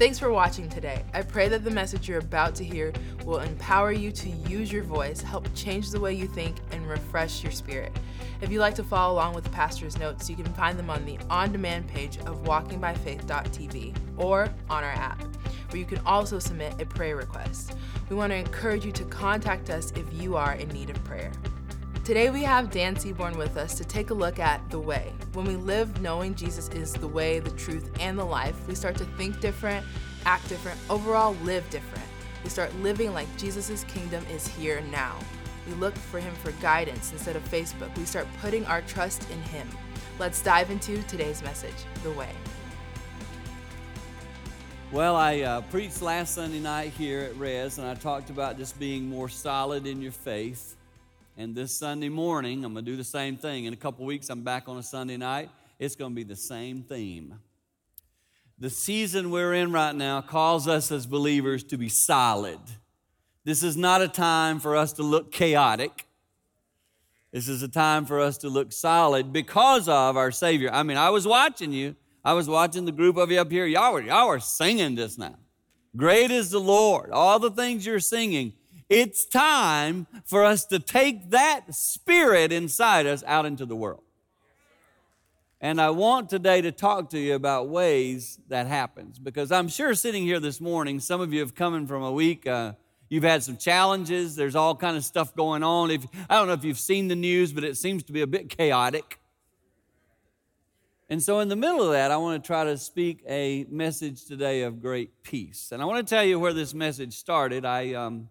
Thanks for watching today. I pray that the message you're about to hear will empower you to use your voice, help change the way you think, and refresh your spirit. If you'd like to follow along with the pastor's notes, you can find them on the on demand page of walkingbyfaith.tv or on our app, where you can also submit a prayer request. We want to encourage you to contact us if you are in need of prayer. Today we have Dan Seaborn with us to take a look at the way. When we live knowing Jesus is the way, the truth, and the life, we start to think different, act different, overall live different. We start living like Jesus' kingdom is here now. We look for him for guidance instead of Facebook. We start putting our trust in him. Let's dive into today's message, The Way. Well, I uh, preached last Sunday night here at Res, and I talked about just being more solid in your faith. And this Sunday morning, I'm going to do the same thing. In a couple weeks, I'm back on a Sunday night. It's going to be the same theme. The season we're in right now calls us as believers to be solid. This is not a time for us to look chaotic. This is a time for us to look solid because of our Savior. I mean, I was watching you. I was watching the group of you up here. Y'all were, y'all were singing this now. Great is the Lord. All the things you're singing it's time for us to take that spirit inside us out into the world. And I want today to talk to you about ways that happens because I'm sure sitting here this morning, some of you have come in from a week. Uh, you've had some challenges. There's all kind of stuff going on. If I don't know if you've seen the news, but it seems to be a bit chaotic. And so, in the middle of that, I want to try to speak a message today of great peace. And I want to tell you where this message started. I um,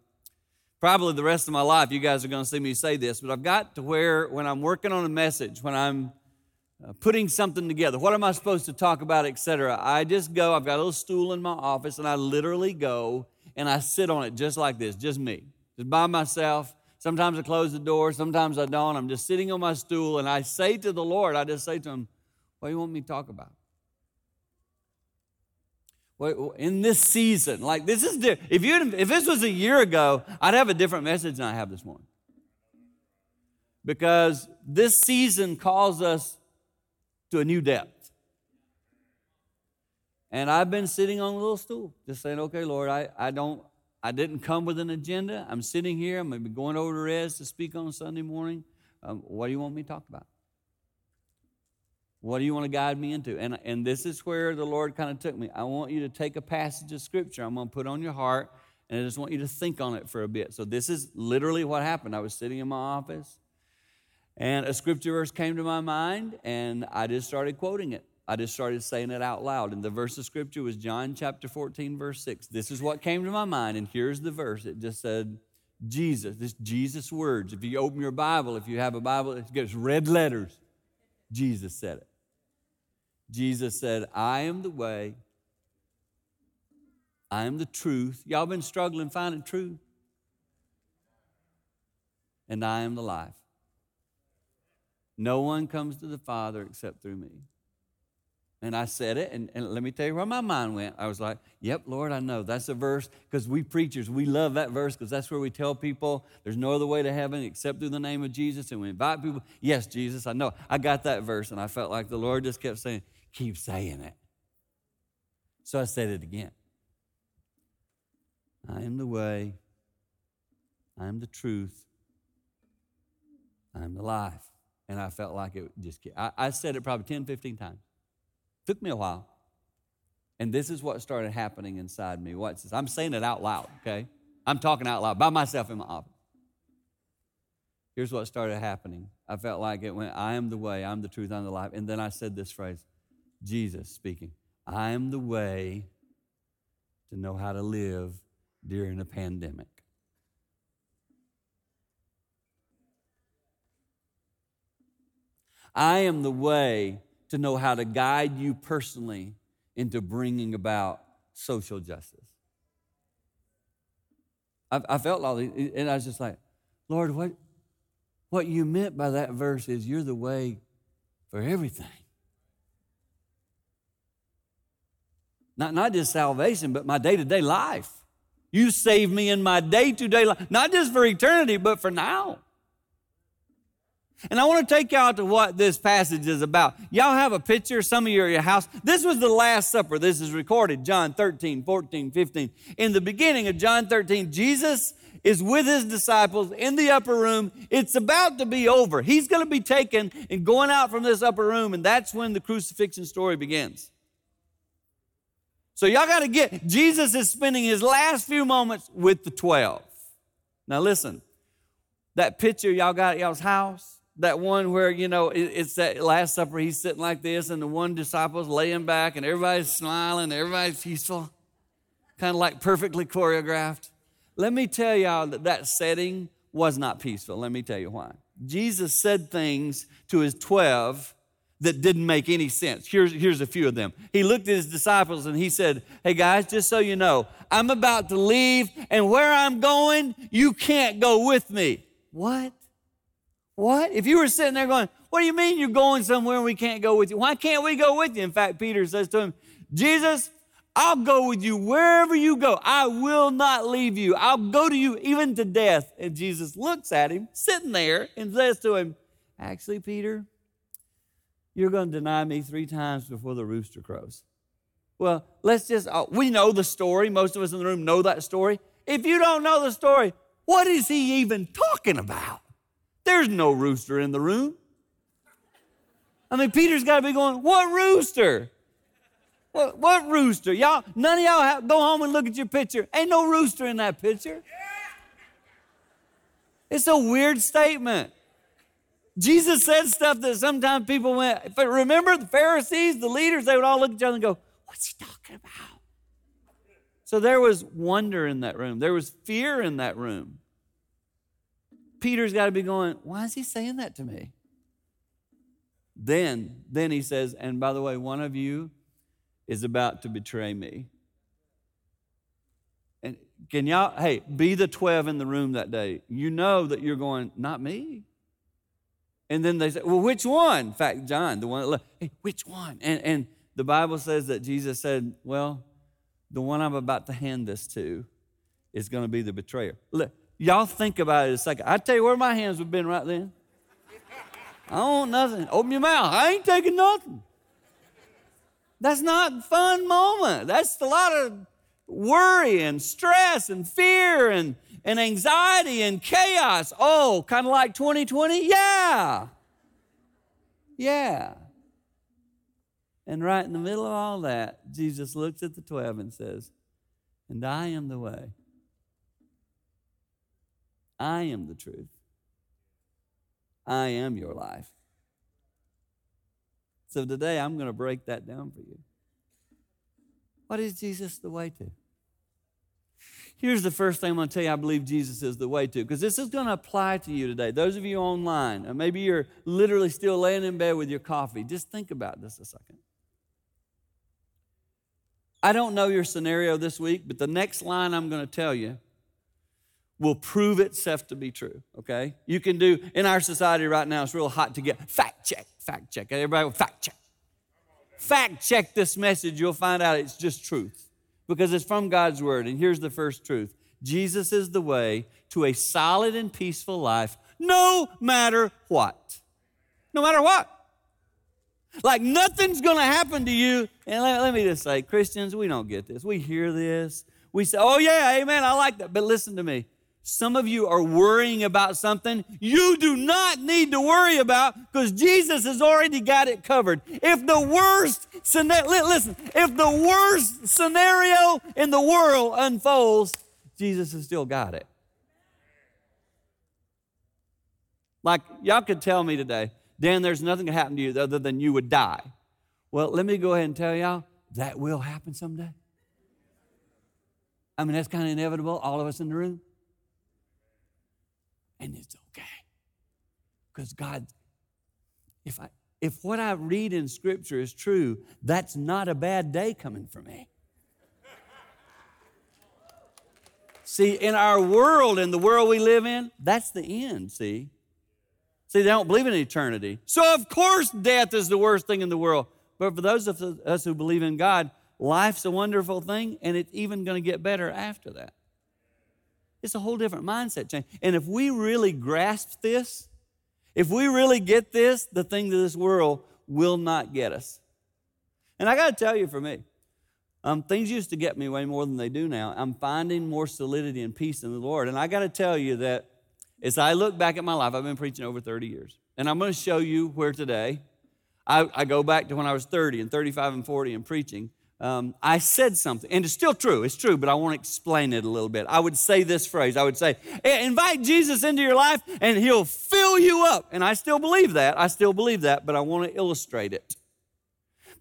probably the rest of my life, you guys are going to see me say this, but I've got to where when I'm working on a message, when I'm uh, putting something together, what am I supposed to talk about, etc. I just go, I've got a little stool in my office, and I literally go and I sit on it just like this, just me, just by myself. Sometimes I close the door, sometimes I don't. I'm just sitting on my stool, and I say to the Lord, I just say to him, What do you want me to talk about? In this season. Like this is if you if this was a year ago, I'd have a different message than I have this morning. Because this season calls us to a new depth. And I've been sitting on a little stool, just saying, okay, Lord, I, I don't I didn't come with an agenda. I'm sitting here. I'm going to be going over to Res to speak on Sunday morning. Um, what do you want me to talk about? What do you want to guide me into? And, and this is where the Lord kind of took me. I want you to take a passage of Scripture I'm going to put on your heart, and I just want you to think on it for a bit. So, this is literally what happened. I was sitting in my office, and a scripture verse came to my mind, and I just started quoting it. I just started saying it out loud. And the verse of Scripture was John chapter 14, verse 6. This is what came to my mind, and here's the verse. It just said, Jesus, this Jesus words. If you open your Bible, if you have a Bible, it gets red letters. Jesus said it. Jesus said, I am the way, I am the truth. Y'all been struggling finding truth? And I am the life. No one comes to the Father except through me. And I said it, and, and, let me tell you where my mind went. I was like, Yep, Lord, I know. That's a verse, because we preachers, we love that verse, because that's where we tell people there's no other way to heaven except through the name of Jesus. And we invite people, Yes, Jesus, I know. I got that verse, and I felt like the Lord just kept saying, keep saying it. So I said it again. I am the way, I am the truth, I am the life. And I felt like it just, I, I said it probably 10, 15 times. Took me a while. And this is what started happening inside me. What's this? I'm saying it out loud, okay? I'm talking out loud by myself in my office. Here's what started happening. I felt like it went, I am the way, I'm the truth, I'm the life. And then I said this phrase Jesus speaking. I am the way to know how to live during a pandemic. I am the way to know how to guide you personally into bringing about social justice. I, I felt all these, and I was just like, Lord, what, what you meant by that verse is you're the way for everything. Not, not just salvation, but my day to day life. You save me in my day to day life, not just for eternity, but for now. And I want to take y'all to what this passage is about. Y'all have a picture, some of you are at your house. This was the Last Supper. This is recorded, John 13, 14, 15. In the beginning of John 13, Jesus is with his disciples in the upper room. It's about to be over. He's going to be taken and going out from this upper room, and that's when the crucifixion story begins. So y'all got to get, Jesus is spending his last few moments with the 12. Now listen, that picture y'all got at y'all's house, that one where, you know, it's that Last Supper, he's sitting like this, and the one disciple's laying back, and everybody's smiling, everybody's peaceful, kind of like perfectly choreographed. Let me tell y'all that that setting was not peaceful. Let me tell you why. Jesus said things to his 12 that didn't make any sense. Here's, here's a few of them. He looked at his disciples and he said, Hey guys, just so you know, I'm about to leave, and where I'm going, you can't go with me. What? What? If you were sitting there going, What do you mean you're going somewhere and we can't go with you? Why can't we go with you? In fact, Peter says to him, Jesus, I'll go with you wherever you go. I will not leave you. I'll go to you even to death. And Jesus looks at him sitting there and says to him, Actually, Peter, you're going to deny me three times before the rooster crows. Well, let's just, uh, we know the story. Most of us in the room know that story. If you don't know the story, what is he even talking about? There's no rooster in the room. I mean, Peter's got to be going, What rooster? What, what rooster? Y'all, none of y'all have, go home and look at your picture. Ain't no rooster in that picture. It's a weird statement. Jesus said stuff that sometimes people went, but remember the Pharisees, the leaders, they would all look at each other and go, What's he talking about? So there was wonder in that room, there was fear in that room. Peter's got to be going, Why is he saying that to me? Then, then he says, And by the way, one of you is about to betray me. And can y'all, hey, be the 12 in the room that day. You know that you're going, not me. And then they say, well, which one? In fact, John, the one that left, hey, which one? And, and the Bible says that Jesus said, well, the one I'm about to hand this to is going to be the betrayer. Look, y'all think about it a second. I tell you where my hands would have been right then. I don't want nothing. Open your mouth. I ain't taking nothing. That's not fun moment. That's a lot of worry and stress and fear and, and anxiety and chaos. Oh, kind of like 2020? Yeah. Yeah. And right in the middle of all that, Jesus looks at the 12 and says, And I am the way. I am the truth. I am your life. So today I'm going to break that down for you. What is Jesus the way to? Here's the first thing I'm going to tell you I believe Jesus is the way to, because this is going to apply to you today. Those of you online, or maybe you're literally still laying in bed with your coffee, just think about this a second. I don't know your scenario this week, but the next line I'm going to tell you will prove itself to be true, okay? You can do, in our society right now, it's real hot to get fact check fact check. Everybody fact check. Fact check this message. You'll find out it's just truth because it's from God's word. And here's the first truth Jesus is the way to a solid and peaceful life, no matter what. No matter what. Like nothing's going to happen to you. And let, let, me just say, Christians, we don't get this. We hear this. We say, oh, yeah, amen, I like that. But listen to me. Some of you are worrying about something you do not need to worry about because Jesus has already got it covered. If the worst listen, if the worst scenario in the world unfolds, Jesus has still got it. Like y'all could tell me today, Dan, there's nothing to happen to you other than you would die. Well, let me go ahead and tell y'all that will happen someday. I mean, that's kind of inevitable, all of us in the room and it's okay. Because God, if I if what I read in scripture is true, that's not a bad day coming for me. see, in our world, in the world we live in, that's the end, see? See, they don't believe in eternity. So, of course, death is the worst thing in the world. But for those of us who believe in God, life's a wonderful thing, and it's even going to get better after that. It's a whole different mindset change. And if we really grasp this, If we really get this, the things of this world will not get us. And I got to tell you, for me, um, things used to get me way more than they do now. I'm finding more solidity and peace in the Lord. And I got to tell you that as I look back at my life, I've been preaching over 30 years. And I'm going to show you where today, I, I, go back to when I was 30 and 35 and 40 and preaching. Um, I said something, and it's still true, it's true, but I want to explain it a little bit. I would say this phrase I would say, invite Jesus into your life and he'll fill you up. And I still believe that. I still believe that, but I want to illustrate it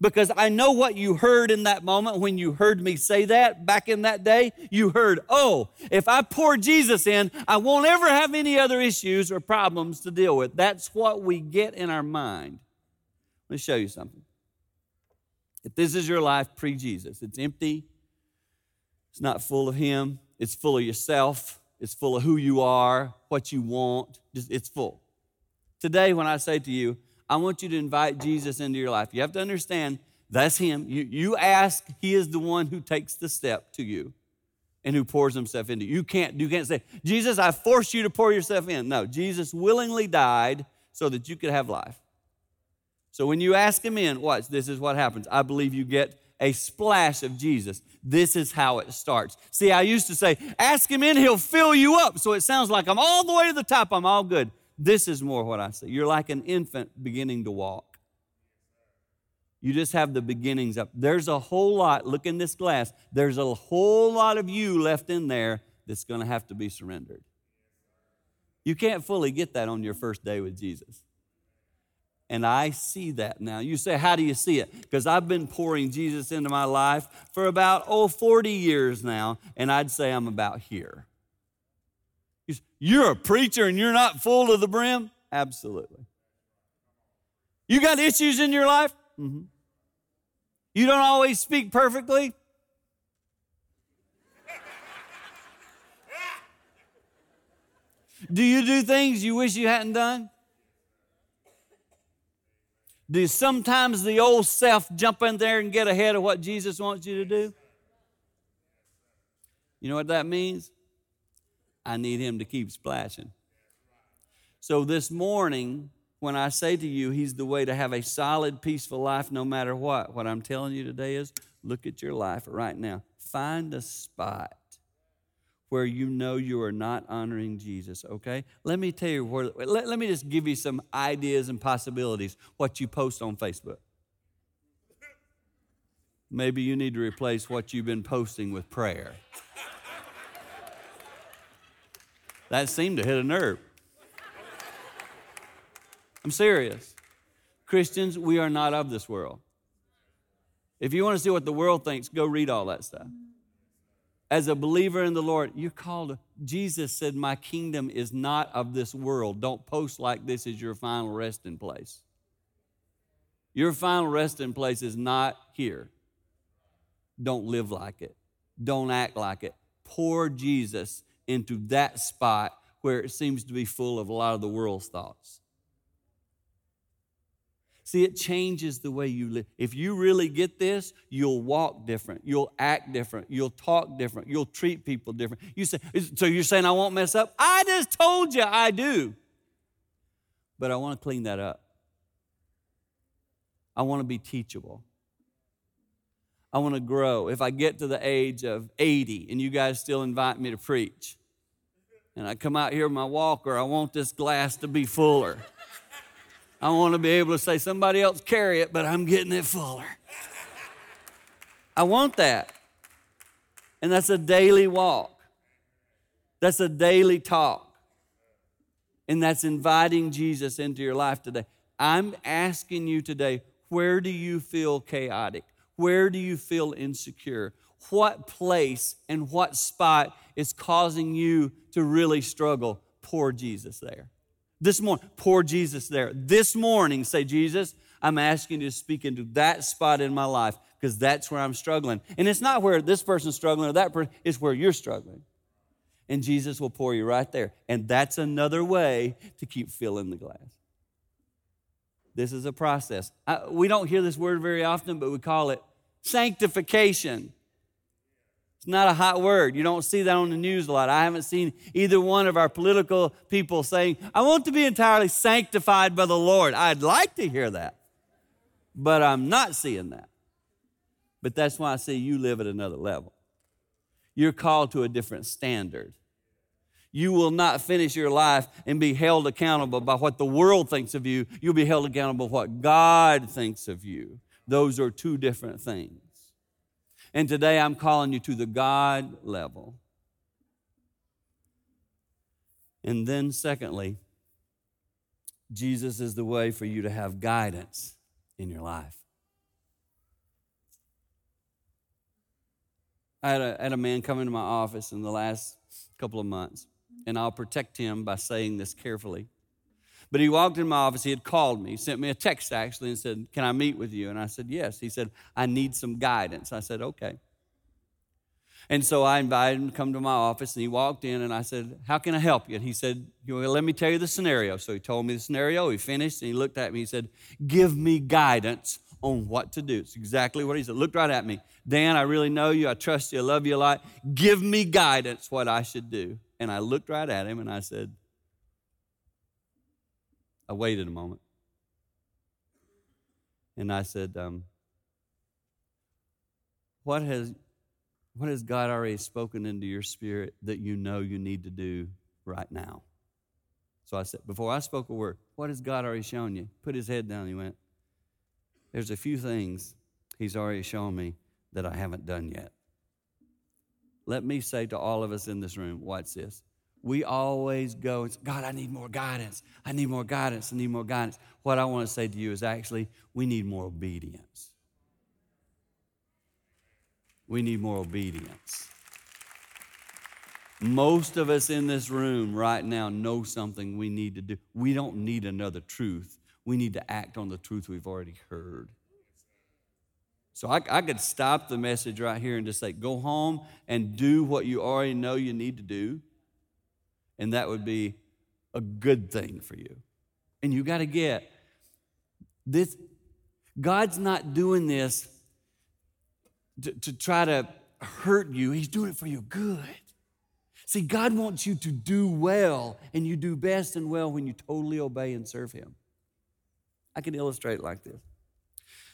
because I know what you heard in that moment when you heard me say that back in that day. You heard, oh, if I pour Jesus in, I won't ever have any other issues or problems to deal with. That's what we get in our mind. Let me show you something. If this is your life pre Jesus, it's empty, it's not full of Him, it's full of yourself, it's full of who you are, what you want, it's full. Today, when I say to you, I want you to invite Jesus into your life. You have to understand that's Him. You, you ask, He is the one who takes the step to you and who pours Himself into you. You can't, you can't say, Jesus, I force you to pour yourself in. No, Jesus willingly died so that you could have life. So when you ask Him in, watch, this is what happens. I believe you get a splash of Jesus. This is how it starts. See, I used to say, ask him in, he'll fill you up. So it sounds like I'm all the way to the top, I'm all good. This is more what I say. You're like an infant beginning to walk. You just have the beginnings up. There's a whole lot, look in this glass, there's a whole lot of you left in there that's going to have to be surrendered. You can't fully get that on your first day with Jesus. And I see that now. You say, How do you see it? Because I've been pouring Jesus into my life for about, oh, 40 years now, and I'd say I'm about here. You're a preacher and you're not full to the brim? Absolutely. You got issues in your life? Mm-hmm. You don't always speak perfectly? Do you do things you wish you hadn't done? Do sometimes the old self jump in there and get ahead of what Jesus wants you to do? You know what that means? I need Him to keep splashing. So this morning, when I say to you, He's the way to have a solid, peaceful life no matter what, what I'm telling you today is look at your life right now. Find a spot where you know you are not honoring Jesus, okay? Let me tell you where, let, let me just give you some ideas and possibilities what you post on Facebook. Maybe you need to replace what you've been posting with prayer. That seemed to hit a nerve. I'm serious. Christians, we are not of this world. If you want to see what the world thinks, go read all that stuff. As a believer in the Lord, you're called. Jesus said, My kingdom is not of this world. Don't post like this as your final resting place. Your final resting place is not here. Don't live like it. Don't act like it. Pour Jesus into that spot where it seems to be full of a lot of the world's thoughts. See, it changes the way you live. If you really get this, you'll walk different. You'll act different. You'll talk different. You'll treat people different. You say, so you're saying I won't mess up? I just told you I do. But I want to clean that up. I want to be teachable. I want to grow. If I get to the age of 80 and you guys still invite me to preach, and I come out here with my walker, I want this glass to be fuller. I want to be able to say, somebody else carry it, but I'm getting it fuller. I want that. And that's a daily walk, that's a daily talk. And that's inviting Jesus into your life today. I'm asking you today, where do you feel chaotic? Where do you feel insecure? What place and what spot is causing you to really struggle? Pour Jesus there. This morning, pour Jesus there. This morning, say, Jesus, I'm asking you to speak into that spot in my life because that's where I'm struggling. And it's not where this person's struggling or that person, it's where you're struggling. And Jesus will pour you right there. And that's another way to keep filling the glass. This is a process. I, we don't hear this word very often, but we call it sanctification. It's not a hot word. You don't see that on the news a lot. I haven't seen either one of our political people saying, I want to be entirely sanctified by the Lord. I'd like to hear that, but I'm not seeing that. But that's why I say you live at another level. You're called to a different standard. You will not finish your life and be held accountable by what the world thinks of you. You'll be held accountable by what God thinks of you. Those are two different things. And today I'm calling you to the God level. And then, secondly, Jesus is the way for you to have guidance in your life. I had a, had a man come into my office in the last couple of months, and I'll protect him by saying this carefully. But he walked in my office. He had called me, sent me a text actually, and said, Can I meet with you? And I said, Yes. He said, I need some guidance. I said, Okay. And so I invited him to come to my office, and he walked in, and I said, How can I help you? And he said, Let me tell you the scenario. So he told me the scenario. He finished, and he looked at me. He said, Give me guidance on what to do. It's exactly what he said. Looked right at me. Dan, I really know you. I trust you. I love you a lot. Give me guidance what I should do. And I looked right at him, and I said, I waited a moment. And I said, um, what, has, what has God already spoken into your spirit that you know you need to do right now? So I said, before I spoke a word, what has God already shown you? Put his head down. He went, There's a few things he's already shown me that I haven't done yet. Let me say to all of us in this room, watch this we always go God, I need more guidance. I need more guidance. I need more guidance. What I want to say to you is actually, we need more obedience. We need more obedience. Most of us in this room right now know something we need to do. We don't need another truth. We need to act on the truth we've already heard. So I, I could stop the message right here and just say, go home and do what you already know you need to do and that would be a good thing for you. And you got to get this God's not doing this to, to, try to hurt you, He's doing it for your good. See, God wants you to do well, and you do best and well when you totally obey and serve Him. I can illustrate like this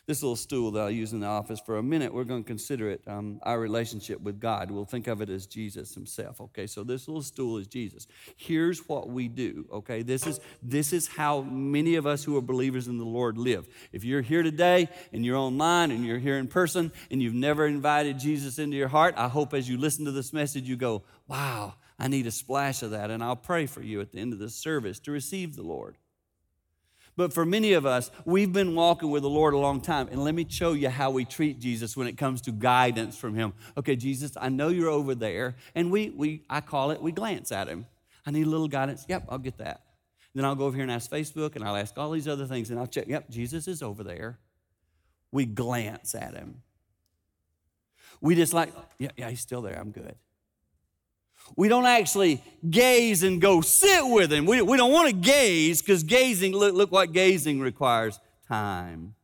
this little stool that I use in the office for a minute, we're going to consider it um, our relationship with God. We'll think of it as Jesus himself. Okay, so this little stool is Jesus. Here's what we do. Okay, this is this is how many of us who are believers in the Lord live. If you're here today and you're online and you're here in person and you've never invited Jesus into your heart, I hope as you listen to this message, you go, "Wow, I need a splash of that," and I'll pray for you at the end of this service to receive the Lord. But for many of us, we've been walking with the Lord a long time. And let me show you how we treat Jesus when it comes to guidance from Him. Okay, Jesus, I know you're over there. And we, we I call it, we glance at Him. I need a little guidance. Yep, I'll get that. Then I'll go over here and ask Facebook and I'll ask all these other things and I'll check. Yep, Jesus is over there. We glance at Him. We just like, yeah, yeah, He's still there. I'm good. We don't actually gaze and go sit with him. We, we don't want to gaze because gazing, look, look what gazing requires time.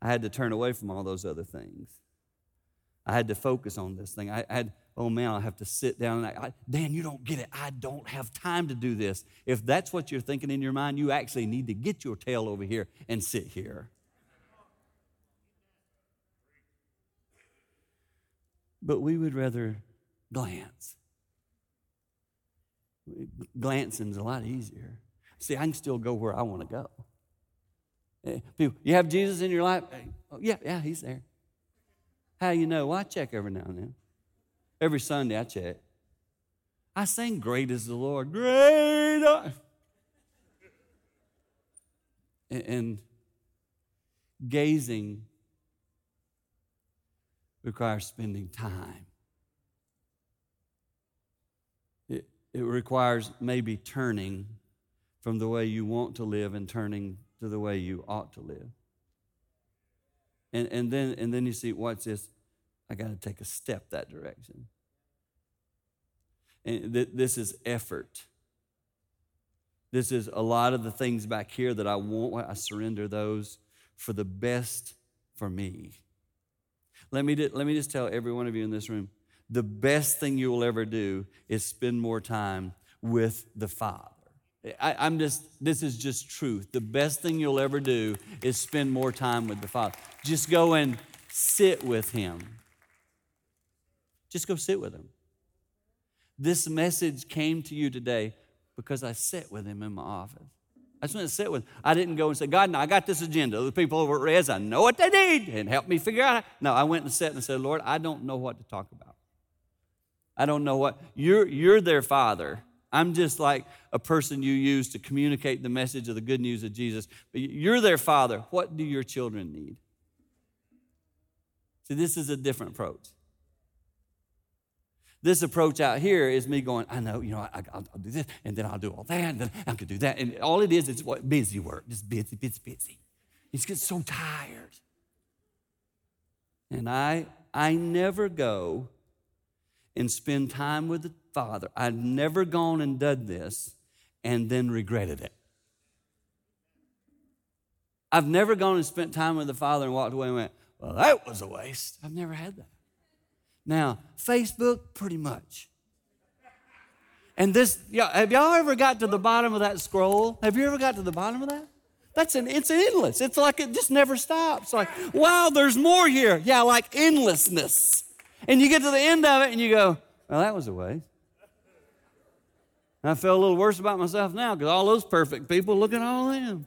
I had to turn away from all those other things. I had to focus on this thing. I, I had, oh man, I'll have to sit down. And I, I, Dan, you don't get it. I don't have time to do this. If that's what you're thinking in your mind, you actually need to get your tail over here and sit here. But we would rather glance. Glancing is a lot easier. See, I can still go where I want to go. Eh, people, you have Jesus in your life? Oh, yeah, yeah, he's there. How you know? Well, I check every now and then. Every Sunday I check. I sing, Great is the Lord. Great. And gazing requires spending time. It requires maybe turning from the way you want to live and turning to the way you ought to live. And, and, then, and then you see, watch this, I got to take a step that direction. And th- this is effort. This is a lot of the things back here that I want. I surrender those for the best for me. Let me, let me just tell every one of you in this room the best thing you will ever do is spend more time with the Father. I, am just, this is just truth. The best thing you'll ever do is spend more time with the Father. Just go and sit with Him. Just go sit with Him. This message came to you today because I sat with Him in my office. I just went to sit with him. I didn't go and say, God, now I got this agenda. The people over at Res, I know what they need and help me figure out. No, I went and sat and said, Lord, I don't know what to talk about. I don't know what. You're, you're their father. I'm just like a person you use to communicate the message of the good news of Jesus. But you're their father. What do your children need? See, this is a different approach. This approach out here is me going, I know, you know, I, will do this, and then I'll do all that, and then I can do that. And all it is is what busy work, just busy, busy, busy. He's get so tired. And I, I never go and spend time with the Father. I've never gone and done this and then regretted it. I've never gone and spent time with the Father and walked away and went, Well, that was a waste. I've never had that. Now, Facebook, pretty much. And this, yeah, have y'all ever got to the bottom of that scroll? Have you ever got to the bottom of that? That's an, it's endless. It's like it just never stops. Like, wow, there's more here. Yeah, like endlessness. And you get to the end of it and you go, well, that was a waste. I feel a little worse about myself now because all those perfect people, look at all them.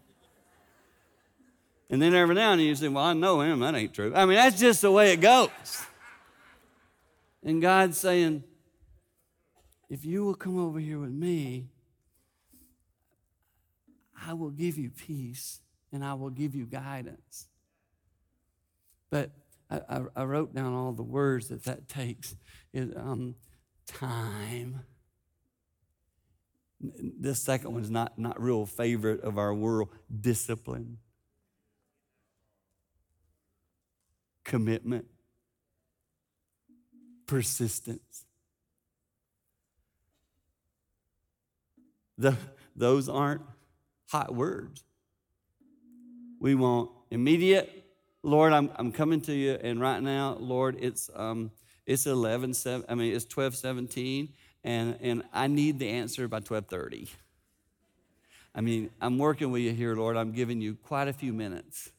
And then every now and then you say, well, I know him. That ain't true. I mean, that's just the way it goes. And God's saying, if you will come over here with me, I will give you peace and I will give you guidance. But I, I, wrote down all the words that that takes. It, um, time. This second one's not, not real favorite of our world. Discipline. Commitment. Persistence. The, those aren't hot words. We want immediate Lord, I'm, I'm coming to you, and right now, Lord, it's, um, it's 11, 7, I mean, it's 12, 17, and, and I need the answer by 1230. I mean, I'm working with you here, Lord. I'm giving you quite a few minutes.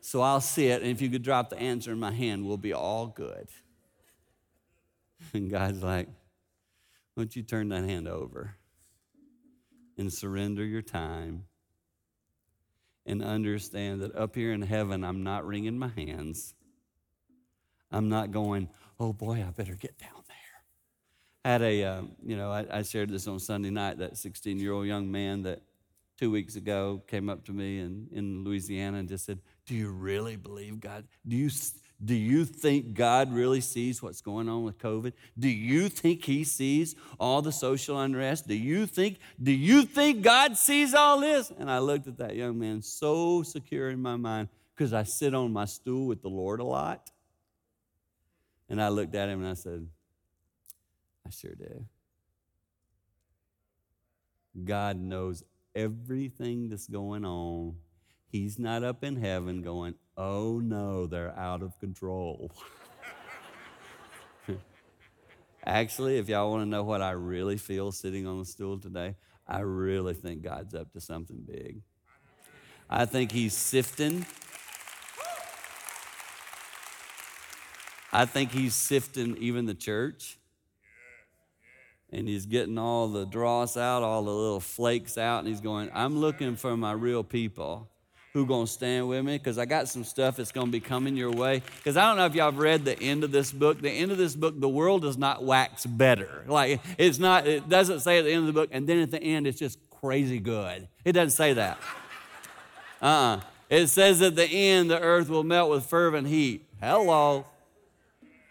So I'll see it, and if you could drop the answer in my hand, we'll be all good. And God's like, why don't you turn that hand over and surrender your time and understand that up here in heaven, I'm not wringing my hands. I'm not going, oh boy, I better get down there. I had a, uh, you know, I, I, shared this on Sunday night, that 16 year old young man that two weeks ago came up to me in, in Louisiana and just said, Do you really believe God? Do you, do you think God really sees what's going on with COVID? Do you think he sees all the social unrest? Do you think do you think God sees all this? And I looked at that young man so secure in my mind because I sit on my stool with the Lord a lot. And I looked at him and I said, I sure do. God knows everything that's going on He's not up in heaven going, oh no, they're out of control. Actually, if y'all want to know what I really feel sitting on the stool today, I really think God's up to something big. I think He's sifting. I think He's sifting even the church. And he's getting all the dross out, all the little flakes out, and he's going, I'm looking for my real people who to stand with me because I got some stuff that's to be coming your way. Because I don't know if y'all have read the end of this book. The end of this book, the world does not wax better. Like it's not, it doesn't say at the end of the book, and then at the end it's just crazy good. It doesn't say that. Uh-uh. It says at the end the earth will melt with fervent heat. Hello.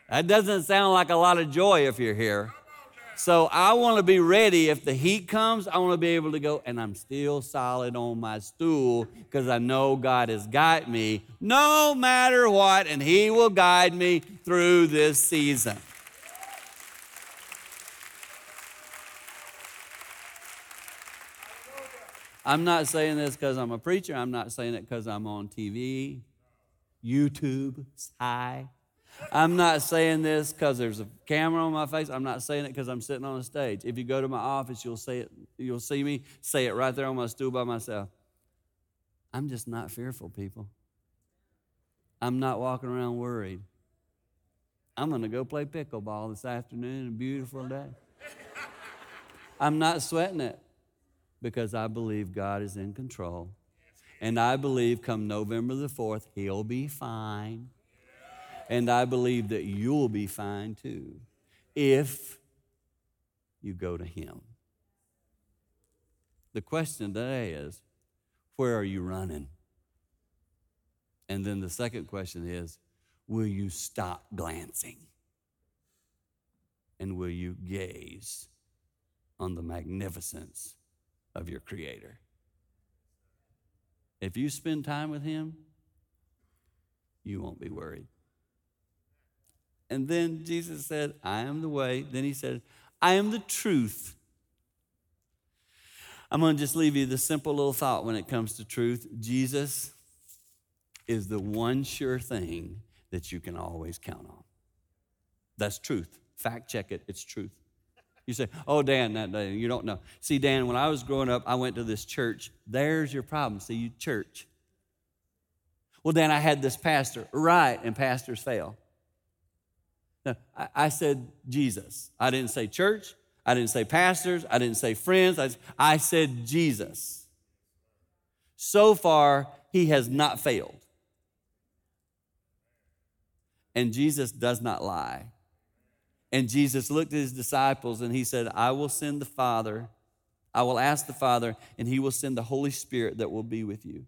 That doesn't sound like a lot of joy if you're here. So I want to be ready if the heat comes. I want to be able to go, and I'm still solid on my stool because I know God has got me no matter what, and He will guide me through this season. I'm not saying this because I'm a preacher. I'm not saying it because I'm on TV, YouTube, Hi. I'm not saying this because there's a camera on my face. I'm not saying it because I'm sitting on a stage. If you go to my office, you'll see it. You'll see me say it right there on my stool by myself. I'm just not fearful, people. I'm not walking around worried. I'm going to go play pickleball this afternoon, a beautiful day. I'm not sweating it because I believe God is in control. And I believe come November the 4th, He'll be fine. And I believe that you'll be fine too if you go to Him. The question today is where are you running? And then the second question is will you stop glancing? And will you gaze on the magnificence of your Creator? If you spend time with Him, you won't be worried. And then Jesus said, I am the way. Then He said, I am the truth. I'm going to just leave you the simple little thought when it comes to truth. Jesus is the one sure thing that you can always count on. That's truth. Fact check it, it's truth. You say, Oh, Dan, that day, you don't know. See, Dan, when I was growing up, I went to this church. There's your problem. See, you church. Well, Dan, I had this pastor. Right, and pastors fail. No, I, I said Jesus. I didn't say church. I didn't say pastors. I didn't say friends. I, I said Jesus. So far, he has not failed. And Jesus does not lie. And Jesus looked at his disciples and he said, I will send the Father, I will ask the Father, and he will send the Holy Spirit that will be with you.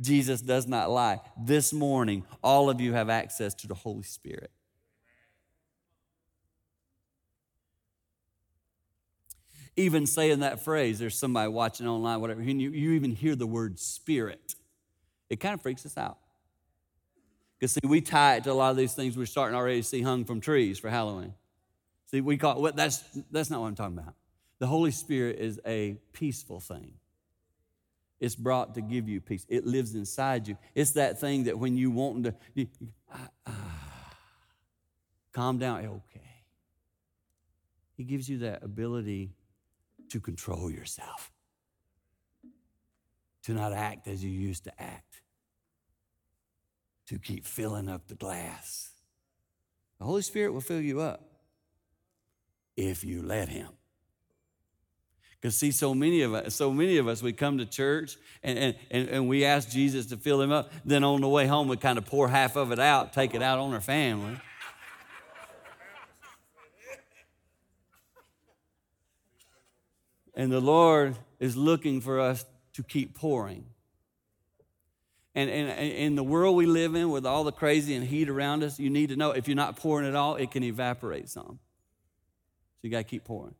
Jesus does not lie. This morning, all of you have access to the Holy Spirit. Even saying that phrase, there's somebody watching online, whatever, and you, you even hear the word spirit. It kind of freaks us out. Because, see, we tie it to a lot of these things we're starting already to see hung from trees for Halloween. See, we call it, that's, that's not what I'm talking about. The Holy Spirit is a peaceful thing. It's brought to give you peace. It lives inside you. It's that thing that when you want to, you, ah, ah, calm down, okay. He gives you that ability to control yourself, to not act as you used to act to keep filling up the glass. The Holy Spirit will fill you up if you let Him. Because see, so many of us, so many of us, we come to church and, and, and we ask Jesus to fill him up. Then on the way home, we kind of pour half of it out, take it out on our family. And the Lord is looking for us to keep pouring. And, in the world we live in, with all the crazy and heat around us, you need to know if you're not pouring at all, it can evaporate some. So you got to keep pouring.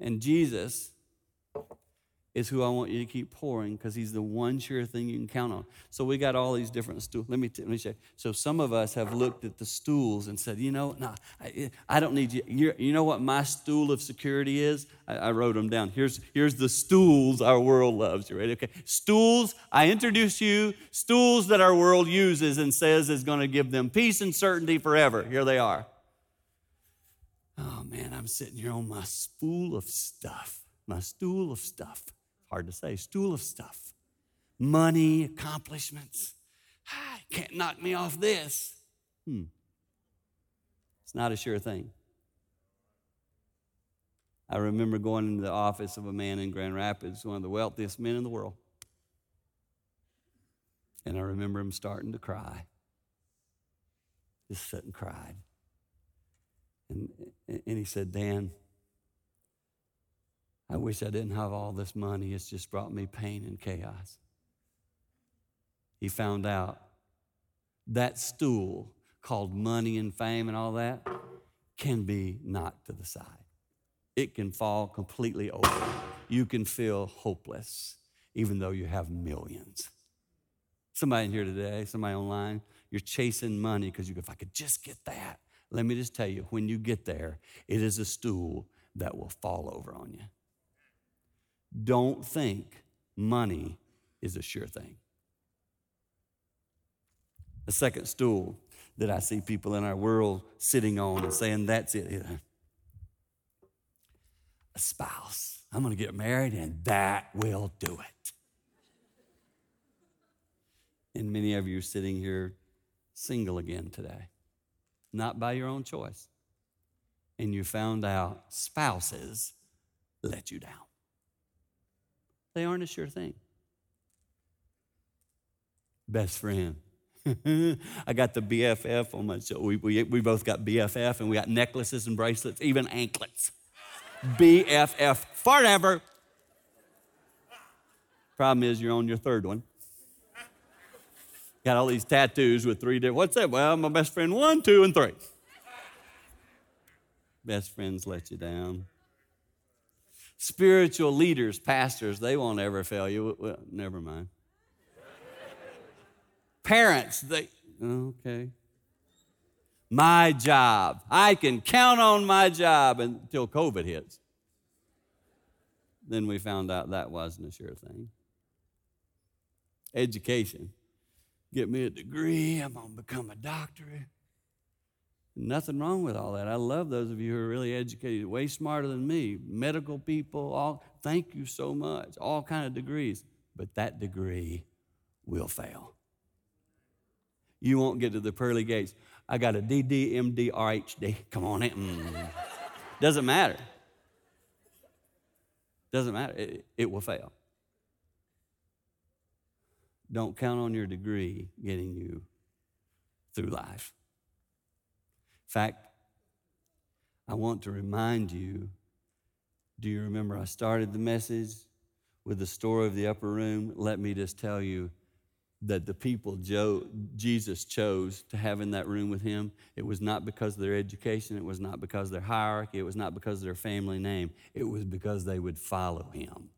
And Jesus is who I want you to keep pouring because he's the one sure thing you can count on. So we got all these different stools. Let me, t- let me you. So some of us have looked at the stools and said, you know, no, I, I don't need you. You're, you know what my stool of security is? I, I, wrote them down. Here's, here's the stools our world loves. You ready? Okay. Stools, I introduce you, stools that our world uses and says is going to give them peace and certainty forever. Here they are. Oh man, I'm sitting here on my spool of stuff, my stool of stuff hard to say, stool of stuff. Money, accomplishments. Ah, can't knock me off this. Hmm. It's not a sure thing. I remember going into the office of a man in Grand Rapids, one of the wealthiest men in the world. And I remember him starting to cry. Just sit and cried. And, and he said, Dan, I wish I didn't have all this money. It's just brought me pain and chaos. He found out that stool called money and fame and all that can be knocked to the side. It can fall completely over. You can feel hopeless, even though you have millions. Somebody in here today, somebody online, you're chasing money because you go, if I could just get that. Let me just tell you, when you get there, it is a stool that will fall over on you. Don't think money is a sure thing. A second stool that I see people in our world sitting on and saying, That's it. A spouse. I'm going to get married and that will do it. And many of you are sitting here single again today, not by your own choice. And you found out spouses let you down. They aren't a sure thing. Best friend. I got the BFF on my show. We, we, we both got BFF and we got necklaces and bracelets, even anklets. BFF forever. Problem is, you're on your third one. Got all these tattoos with three different. What's that? Well, my best friend one, two, and three. Best friends let you down. Spiritual leaders, pastors, they won't ever fail you. Well, never mind. Parents, they, okay. My job. I can count on my job until COVID hits. Then we found out that wasn't a sure thing. Education. Get me a degree, I'm going to become a doctor. Nothing wrong with all that. I love those of you who are really educated, way smarter than me. Medical people, all thank you so much. All kind of degrees. But that degree will fail. You won't get to the pearly gates. I got a DD, MD, PhD. Come on in. Mm. Doesn't matter. Doesn't matter. It, it will fail. Don't count on your degree getting you through life fact, I want to remind you do you remember I started the message with the story of the upper room? Let me just tell you that the people Joe, Jesus chose to have in that room with him, it was not because of their education, it was not because of their hierarchy, it was not because of their family name, it was because they would follow him.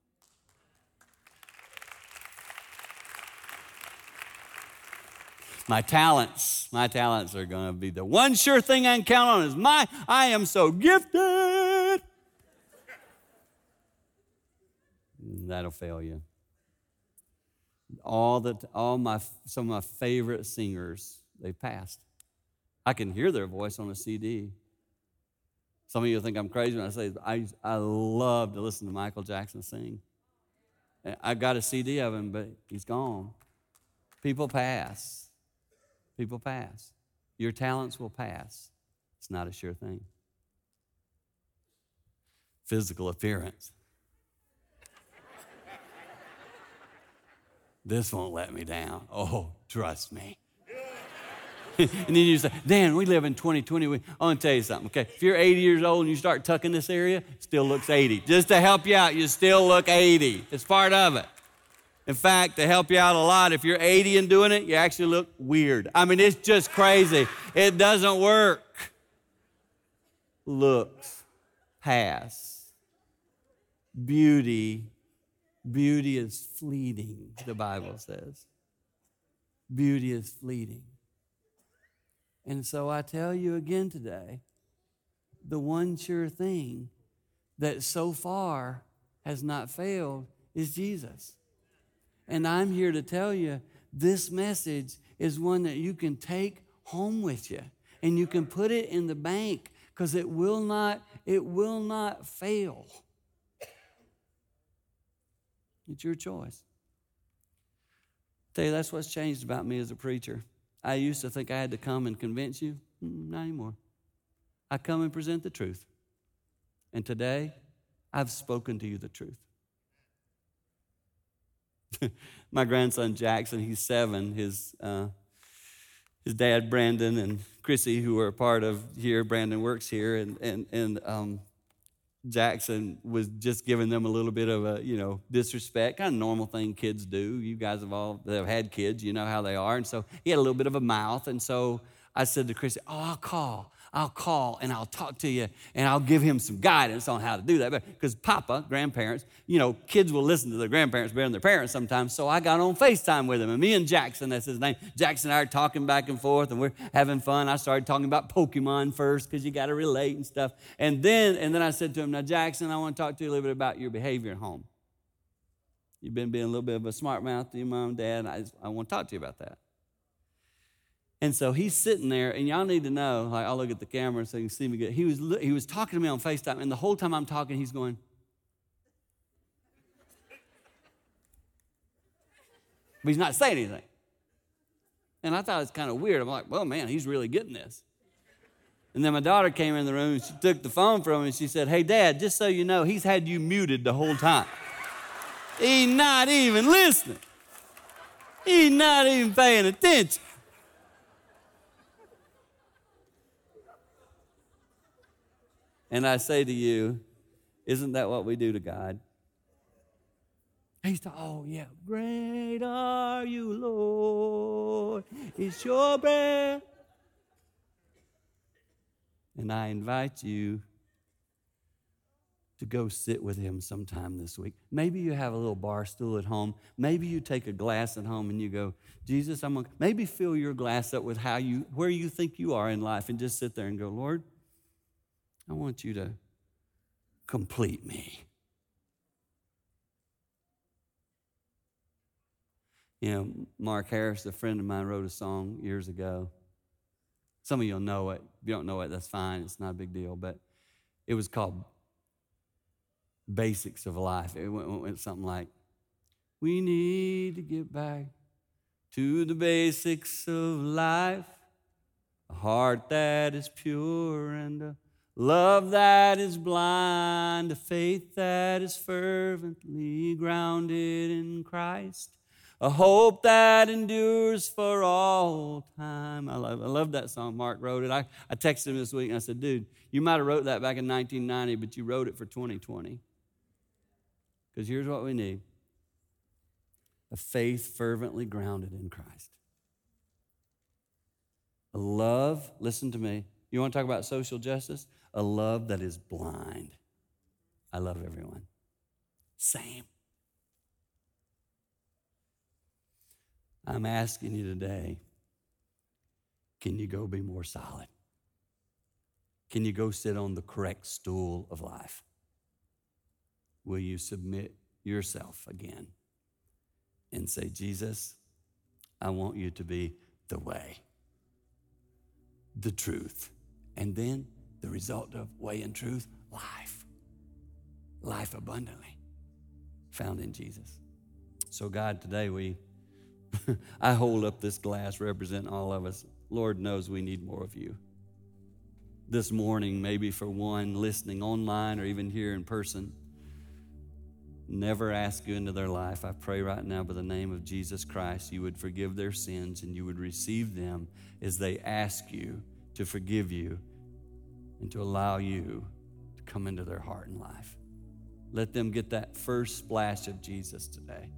My talents, my talents are going to be the one sure thing I can count on is my, I am so gifted. That'll fail you. All that, all my, some of my favorite singers, they passed. I can hear their voice on a CD. Some of you think I'm crazy when I say I, I love to listen to Michael Jackson sing. I got a CD of him, but he's gone. People pass. People pass. Your talents will pass. It's not a sure thing. Physical appearance. this won't let me down. Oh, trust me. and then you say, Dan, we live in 2020. I want to tell you something, okay? If you're 80 years old and you start tucking this area, still looks 80. Just to help you out, you still look 80. It's part of it. In fact, to help you out a lot, if you're 80 and doing it, you actually look weird. I mean, it's just crazy. It doesn't work. Looks pass. Beauty, beauty is fleeting, the Bible says. Beauty is fleeting. And so I tell you again today the one sure thing that so far has not failed is Jesus. And I'm here to tell you this message is one that you can take home with you and you can put it in the bank because it will not it will not fail. It's your choice. tell you that's what's changed about me as a preacher. I used to think I had to come and convince you. Not anymore. I come and present the truth. And today, I've spoken to you the truth. my grandson Jackson, he's seven. His uh, his dad Brandon and Chrissy, who are a part of here, Brandon works here, and and and um, Jackson was just giving them a little bit of a you know disrespect, kind of normal thing kids do. You guys have all have had kids, you know how they are, and so he had a little bit of a mouth, and so I said to Chrissy, "Oh, I'll call." I'll call and I'll talk to you and I'll give him some guidance on how to do that. Because Papa, grandparents, you know, kids will listen to their grandparents better than their parents sometimes. So I got on FaceTime with him. And me and Jackson, that's his name, Jackson and I are talking back and forth and we're having fun. I started talking about Pokemon first because you got to relate and stuff. And then, and then I said to him, Now, Jackson, I want to talk to you a little bit about your behavior at home. You've been being a little bit of a smart mouth to your mom and dad. I, I want to talk to you about that. And so he's sitting there, and y'all need to know, like, I'll look at the camera so you can see me good. He was, he was talking to me on FaceTime, and the whole time I'm talking, he's going, but he's not saying anything. And I thought it was kind of weird. I'm like, well, man, he's really getting this. And then my daughter came in the room and she took the phone from him and she said, Hey, Dad, just so you know, he's had you muted the whole time. he's not even listening, he's not even paying attention. And I say to you, isn't that what we do to God? He's the, oh yeah, great are you, Lord. It's your breath. And I invite you to go sit with him sometime this week. Maybe you have a little bar stool at home. Maybe you take a glass at home and you go, Jesus, I'm gonna maybe fill your glass up with how you where you think you are in life and just sit there and go, Lord, I want you to complete me. You know, Mark Harris, a friend of mine, wrote a song years ago. Some of you'll know it. If you don't know it, that's fine. It's not a big deal. But it was called Basics of Life. It went, went something like, We need to get back to the basics of life. A heart that is pure and a love that is blind, a faith that is fervently grounded in Christ a hope that endures for all time. I love, I love that song. Mark wrote it. I, I texted him this week and I said, dude, you might have wrote that back in 1990, but you wrote it for 2020. Because here's what we need a faith fervently grounded in Christ. A love, listen to me. You want to talk about social justice? A love that is blind. I love everyone. Same. I'm asking you today can you go be more solid? Can you go sit on the correct stool of life? Will you submit yourself again and say, Jesus, I want you to be the way, the truth, and then the result of way and truth, life. Life abundantly found in Jesus. So, God, today we. I hold up this glass representing all of us. Lord knows we need more of you. This morning, maybe for one listening online or even here in person, never ask you into their life. I pray right now by the name of Jesus Christ, you would forgive their sins and you would receive them as they ask you to forgive you and to allow you to come into their heart and life. Let them get that first splash of Jesus today.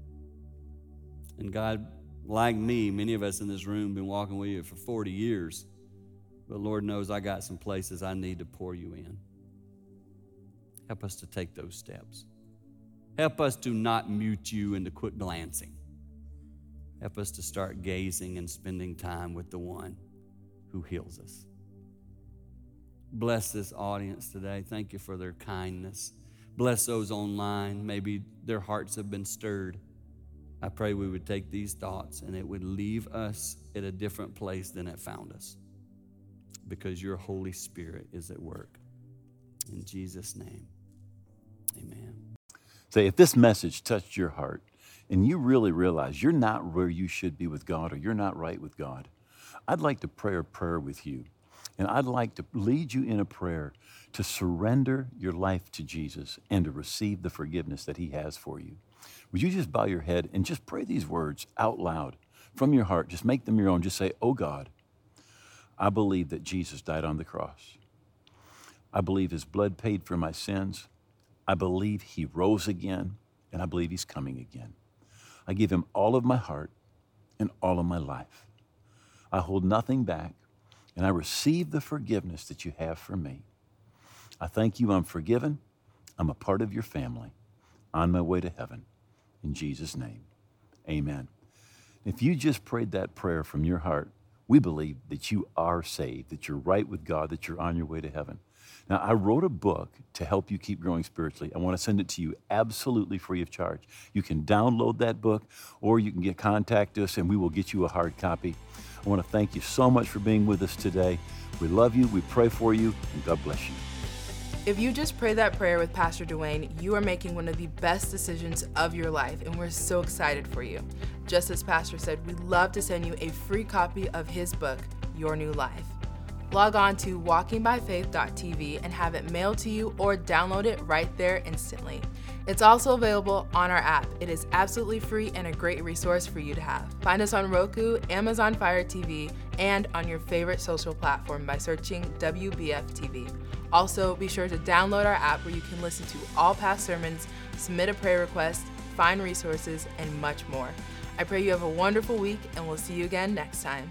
And God, like me, many of us in this room been walking with you for 40 years. But Lord knows I got some places I need to pour you in. Help us to take those steps. Help us to not mute you and to quit glancing. Help us to start gazing and spending time with the one who heals us. Bless this audience today. Thank you for their kindness. Bless those online. Maybe their hearts have been stirred. I pray we would take these thoughts and it would leave us at a different place than it found us because your Holy Spirit is at work. In Jesus' name, amen. Say, if this message touched your heart and you really realize you're not where you should be with God or you're not right with God, I'd like to pray a prayer with you. And I'd like to lead you in a prayer to surrender your life to Jesus and to receive the forgiveness that He has for you. Would you just bow your head and just pray these words out loud from your heart? Just make them your own. Just say, Oh God, I believe that Jesus died on the cross. I believe his blood paid for my sins. I believe he rose again, and I believe he's coming again. I give him all of my heart and all of my life. I hold nothing back, and I receive the forgiveness that you have for me. I thank you I'm forgiven. I'm a part of your family on my way to heaven. In Jesus' name, amen. If you just prayed that prayer from your heart, we believe that you are saved, that you're right with God, that you're on your way to heaven. Now, I wrote a book to help you keep growing spiritually. I want to send it to you absolutely free of charge. You can download that book or you can get contact us and we will get you a hard copy. I want to thank you so much for being with us today. We love you, we pray for you, and God bless you. If you just pray that prayer with Pastor Dwayne, you are making one of the best decisions of your life, and we're so excited for you. Just as Pastor said, we'd love to send you a free copy of his book, Your New Life. Log on to walkingbyfaith.tv and have it mailed to you or download it right there instantly. It's also available on our app. It is absolutely free and a great resource for you to have. Find us on Roku, Amazon Fire TV, and on your favorite social platform by searching WBF TV. Also, be sure to download our app where you can listen to all past sermons, submit a prayer request, find resources, and much more. I pray you have a wonderful week, and we'll see you again next time.